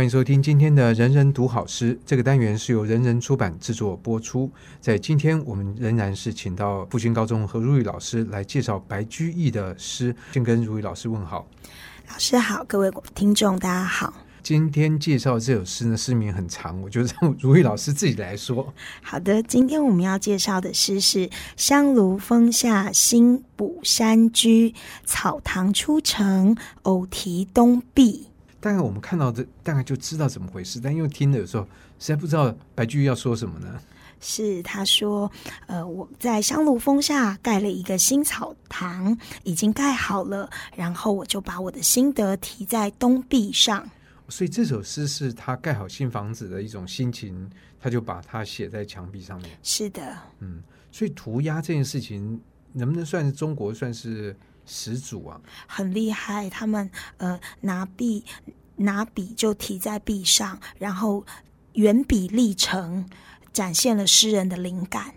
欢迎收听今天的人人读好诗。这个单元是由人人出版制作播出。在今天，我们仍然是请到复兴高中何如玉老师来介绍白居易的诗。先跟如玉老师问好。老师好，各位听众大家好。今天介绍这首诗呢，诗名很长，我就让如玉老师自己来说。好的，今天我们要介绍的诗是《香炉峰下新补山居，草堂初成偶题东壁》。大概我们看到这，大概就知道怎么回事。但因为听的有时候实在不知道白居易要说什么呢？是他说，呃，我在香炉峰下盖了一个新草堂，已经盖好了，然后我就把我的心得题在东壁上。所以这首诗是他盖好新房子的一种心情，他就把它写在墙壁上面。是的，嗯，所以涂鸦这件事情能不能算是中国算是？始祖啊，很厉害。他们呃拿笔拿笔就提在壁上，然后原笔立成，展现了诗人的灵感。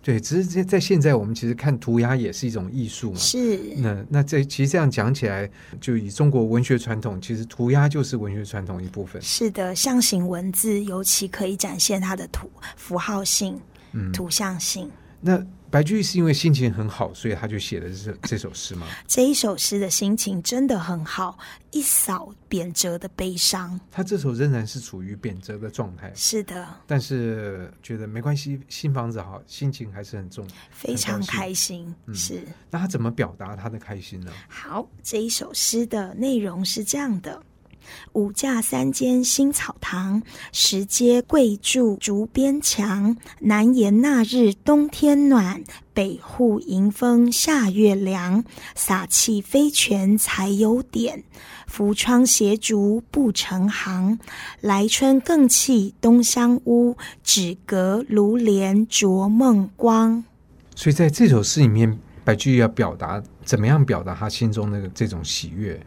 对，只是在现在我们其实看涂鸦也是一种艺术嘛。是。那那这其实这样讲起来，就以中国文学传统，其实涂鸦就是文学传统一部分。是的，象形文字尤其可以展现它的图符号性、嗯，图像性。那。白居易是因为心情很好，所以他就写的这这首诗吗？这一首诗的心情真的很好，一扫贬谪的悲伤。他这首仍然是处于贬谪的状态。是的，但是觉得没关系，新房子好，心情还是很重，非常开心。嗯、是，那他怎么表达他的开心呢？好，这一首诗的内容是这样的。五架三间新草堂，石阶桂柱竹边墙。南檐那日冬天暖，北户迎风夏月凉。洒气飞泉才有点，扶窗斜竹不成行。来春更憩东厢屋，只隔炉帘灼梦光。所以在这首诗里面，白居易要表达怎么样表达他心中的这种喜悦？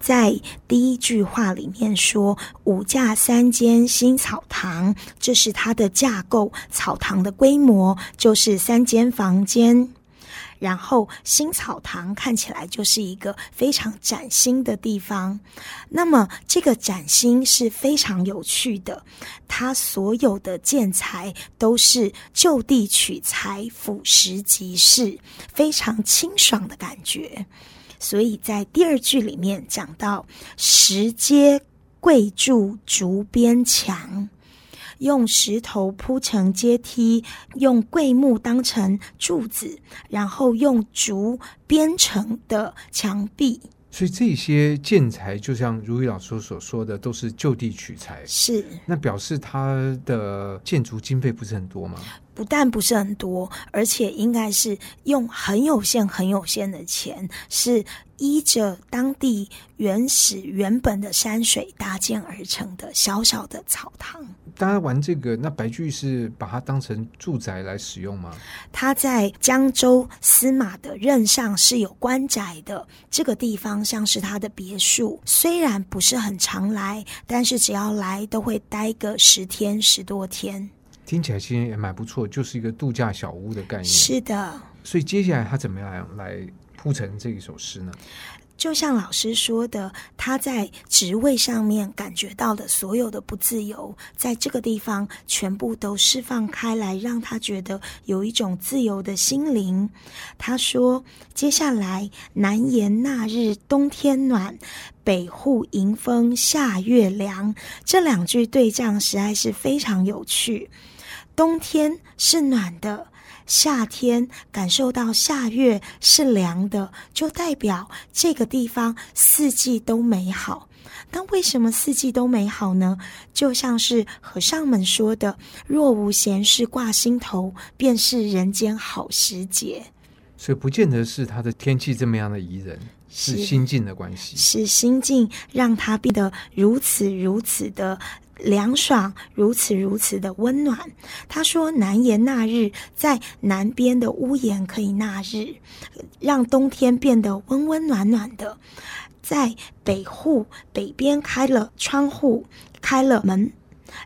在第一句话里面说“五架三间新草堂”，这是它的架构，草堂的规模就是三间房间。然后新草堂看起来就是一个非常崭新的地方。那么这个崭新是非常有趣的，它所有的建材都是就地取材，俯拾即是，非常清爽的感觉。所以在第二句里面讲到石阶桂柱竹边墙，用石头铺成阶梯，用桂木当成柱子，然后用竹编成的墙壁。所以这些建材，就像如玉老师所说的，都是就地取材。是，那表示它的建筑经费不是很多吗？不但不是很多，而且应该是用很有限、很有限的钱，是依着当地原始原本的山水搭建而成的小小的草堂。大家玩这个，那白居易是把它当成住宅来使用吗？他在江州司马的任上是有官宅的，这个地方像是他的别墅，虽然不是很常来，但是只要来都会待个十天十多天。听起来其实也蛮不错，就是一个度假小屋的概念。是的，所以接下来他怎么样来铺成这一首诗呢？就像老师说的，他在职位上面感觉到的所有的不自由，在这个地方全部都释放开来，让他觉得有一种自由的心灵。他说：“接下来，南檐那日冬天暖，北户迎风夏月凉。”这两句对仗实在是非常有趣。冬天是暖的，夏天感受到夏月是凉的，就代表这个地方四季都美好。那为什么四季都美好呢？就像是和尚们说的：“若无闲事挂心头，便是人间好时节。”所以不见得是他的天气这么样的宜人，是心境的关系，是心境让他变得如此如此的。凉爽，如此如此的温暖。他说：“南檐那日，在南边的屋檐可以那日，让冬天变得温温暖暖的。在北户北边开了窗户，开了门，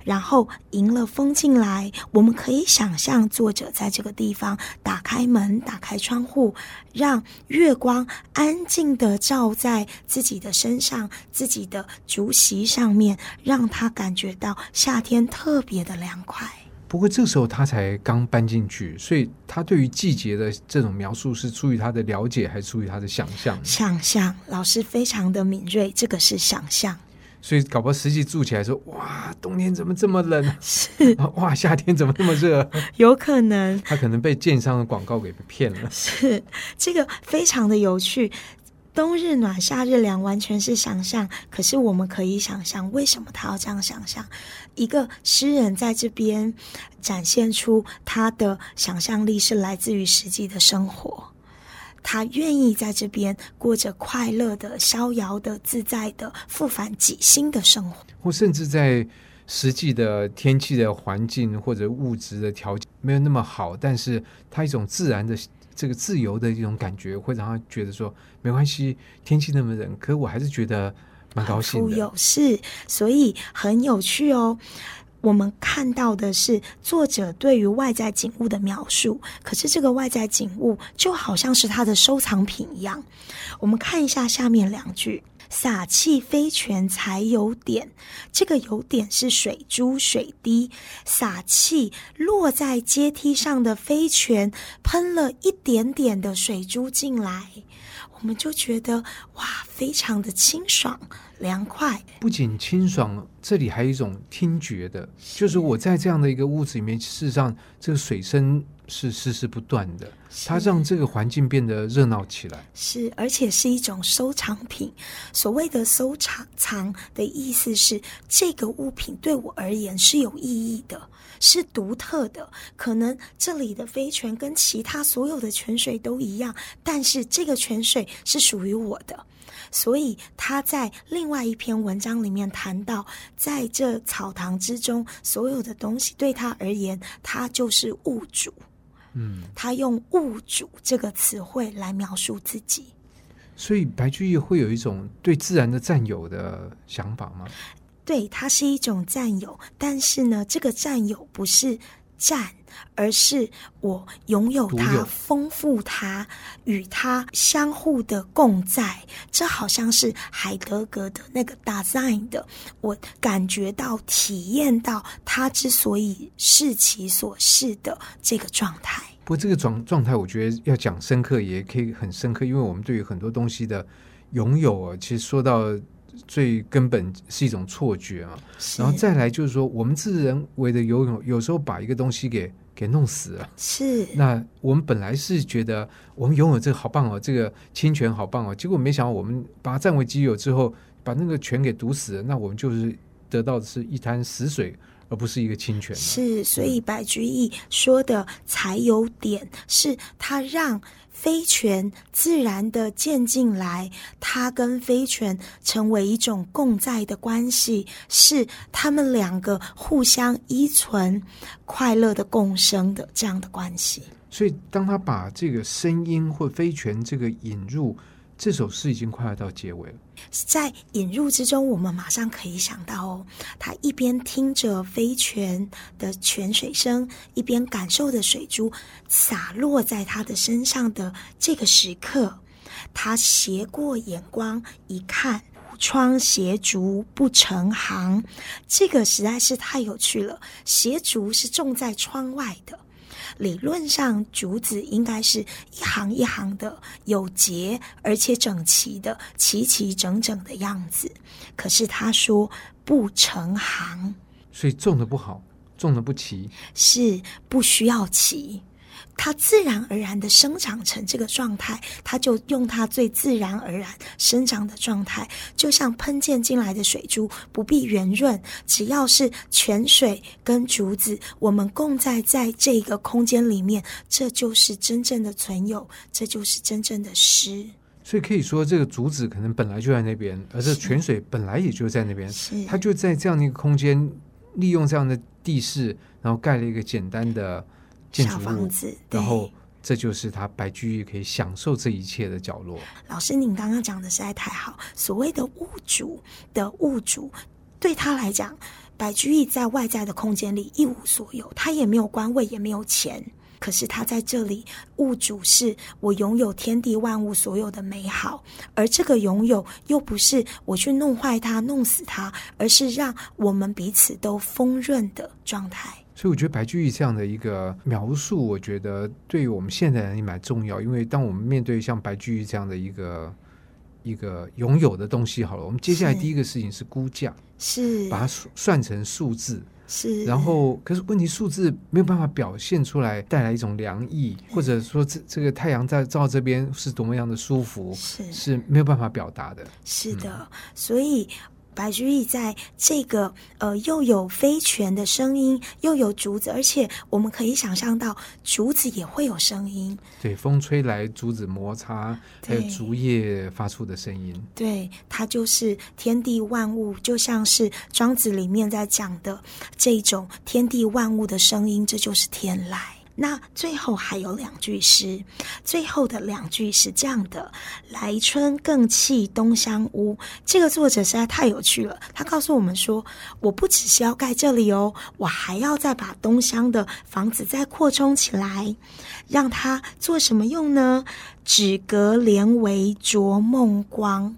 然后迎了风进来，我们可以想象作者在这个地方打开门、打开窗户，让月光安静地照在自己的身上、自己的竹席上面，让他感觉到夏天特别的凉快。不过这时候他才刚搬进去，所以他对于季节的这种描述是出于他的了解，还是出于他的想象？想象，老师非常的敏锐，这个是想象。所以搞不好实际住起来说，哇，冬天怎么这么冷？是，哇，夏天怎么那么热？有可能，他可能被建商的广告给骗了。是，这个非常的有趣。冬日暖，夏日凉，完全是想象。可是我们可以想象，为什么他要这样想象？一个诗人在这边展现出他的想象力，是来自于实际的生活。他愿意在这边过着快乐的、逍遥的、自在的、复返己心的生活。或甚至在实际的天气的环境或者物质的条件没有那么好，但是他一种自然的。这个自由的一种感觉，会让他觉得说没关系，天气那么冷，可我还是觉得蛮高兴的。富有是，所以很有趣哦。我们看到的是作者对于外在景物的描述，可是这个外在景物就好像是他的收藏品一样。我们看一下下面两句。洒气飞泉才有点，这个有点是水珠水滴，洒气落在阶梯上的飞泉喷了一点点的水珠进来，我们就觉得哇，非常的清爽凉快。不仅清爽，这里还有一种听觉的，就是我在这样的一个屋子里面，事实上这个水声。是时时不断的，它让这个环境变得热闹起来。是，而且是一种收藏品。所谓的收藏藏的意思是，这个物品对我而言是有意义的，是独特的。可能这里的飞泉跟其他所有的泉水都一样，但是这个泉水是属于我的。所以他在另外一篇文章里面谈到，在这草堂之中，所有的东西对他而言，他就是物主。嗯，他用“物主”这个词汇来描述自己，所以白居易会有一种对自然的占有的想法吗？对，它是一种占有，但是呢，这个占有不是。占，而是我拥有它，丰富它，与它相互的共在。这好像是海德格的那个 design 的，我感觉到、体验到它之所以是其所是的这个状态。不过，这个状状态，我觉得要讲深刻，也可以很深刻，因为我们对于很多东西的拥有啊，其实说到。最根本是一种错觉啊，然后再来就是说，我们自人为的游泳，有时候把一个东西给给弄死了。是，那我们本来是觉得我们拥有这个好棒哦，这个侵权好棒哦，结果没想到我们把它占为己有之后，把那个权给堵死了，那我们就是得到的是一滩死水，而不是一个侵权。是，所以白居易说的才有点，是他让。飞泉自然的渐进来，他跟飞泉成为一种共在的关系，是他们两个互相依存、快乐的共生的这样的关系。所以，当他把这个声音或飞泉这个引入。这首诗已经快要到结尾了，在引入之中，我们马上可以想到哦，他一边听着飞泉的泉水声，一边感受着水珠洒落在他的身上的这个时刻，他斜过眼光一看，窗斜竹不成行，这个实在是太有趣了。斜竹是种在窗外的。理论上，竹子应该是一行一行的，有节而且整齐的，齐齐整整的样子。可是他说不成行，所以种的不好，种的不齐，是不需要齐。它自然而然的生长成这个状态，它就用它最自然而然生长的状态，就像喷溅进来的水珠，不必圆润，只要是泉水跟竹子，我们共在在这个空间里面，这就是真正的存有，这就是真正的诗。所以可以说，这个竹子可能本来就在那边，而这泉水本来也就在那边，它就在这样的一个空间，利用这样的地势，然后盖了一个简单的。小房子，然后这就是他白居易可以享受这一切的角落。老师，您刚刚讲的实在太好。所谓的物主的物主，对他来讲，白居易在外在的空间里一无所有，他也没有官位，也没有钱。可是他在这里，物主是我拥有天地万物所有的美好，而这个拥有又不是我去弄坏它、弄死它，而是让我们彼此都丰润的状态。所以我觉得白居易这样的一个描述，我觉得对于我们现代人也蛮重要，因为当我们面对像白居易这样的一个一个拥有的东西，好了，我们接下来第一个事情是估价，是把它算成数字。是，然后可是问题数字没有办法表现出来，带来一种凉意，或者说这这个太阳在照这边是多么样的舒服，是是没有办法表达的。是的，嗯、所以。白居易在这个呃，又有飞泉的声音，又有竹子，而且我们可以想象到竹子也会有声音。对，风吹来，竹子摩擦，还有竹叶发出的声音。对，它就是天地万物，就像是庄子里面在讲的这种天地万物的声音，这就是天籁。那最后还有两句诗，最后的两句是这样的：“来春更砌东厢屋。”这个作者实在太有趣了。他告诉我们说：“我不只是要盖这里哦，我还要再把东厢的房子再扩充起来，让它做什么用呢？只隔帘帷着梦光。”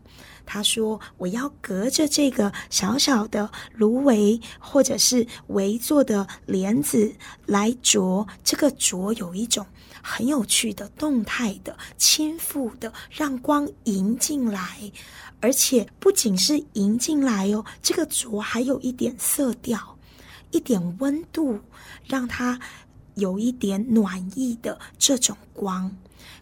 他说：“我要隔着这个小小的芦苇，或者是围做的帘子来着。这个着有一种很有趣的动态的亲附的，让光迎进来，而且不仅是迎进来哦，这个着还有一点色调，一点温度，让它有一点暖意的这种光。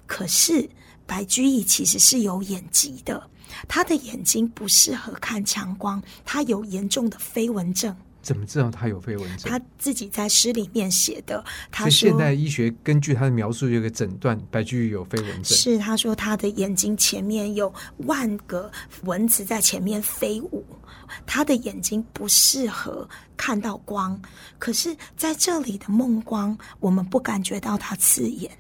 可是白居易其实是有眼疾的。”他的眼睛不适合看强光，他有严重的飞蚊症。怎么知道他有飞蚊症？他自己在诗里面写的。他说，现代医学根据他的描述有个诊断，白居易有飞蚊症。是他说他的眼睛前面有万个蚊子在前面飞舞，他的眼睛不适合看到光。可是在这里的梦光，我们不感觉到它刺眼。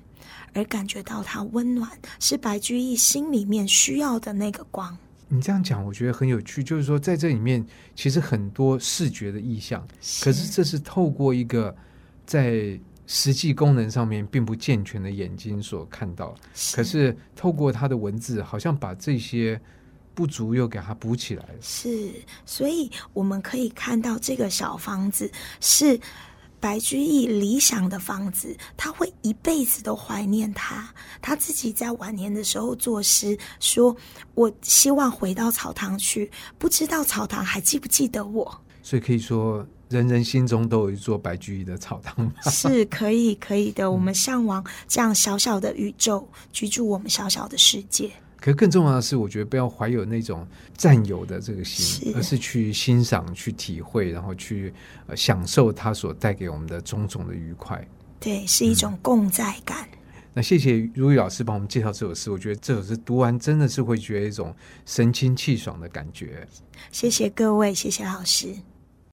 而感觉到它温暖，是白居易心里面需要的那个光。你这样讲，我觉得很有趣。就是说，在这里面，其实很多视觉的意象，是可是这是透过一个在实际功能上面并不健全的眼睛所看到。是可是透过他的文字，好像把这些不足又给它补起来了。是，所以我们可以看到这个小房子是。白居易理想的房子，他会一辈子都怀念他。他自己在晚年的时候作诗说：“我希望回到草堂去，不知道草堂还记不记得我。”所以可以说，人人心中都有一座白居易的草堂。是可以，可以的。我们向往这样小小的宇宙，居住我们小小的世界。可是更重要的是，我觉得不要怀有那种占有的这个心，是而是去欣赏、去体会，然后去呃享受它所带给我们的种种的愉快。对，是一种共在感。嗯、那谢谢如玉老师帮我们介绍这首诗，我觉得这首诗读完真的是会觉得一种神清气爽的感觉。谢谢各位，谢谢老师。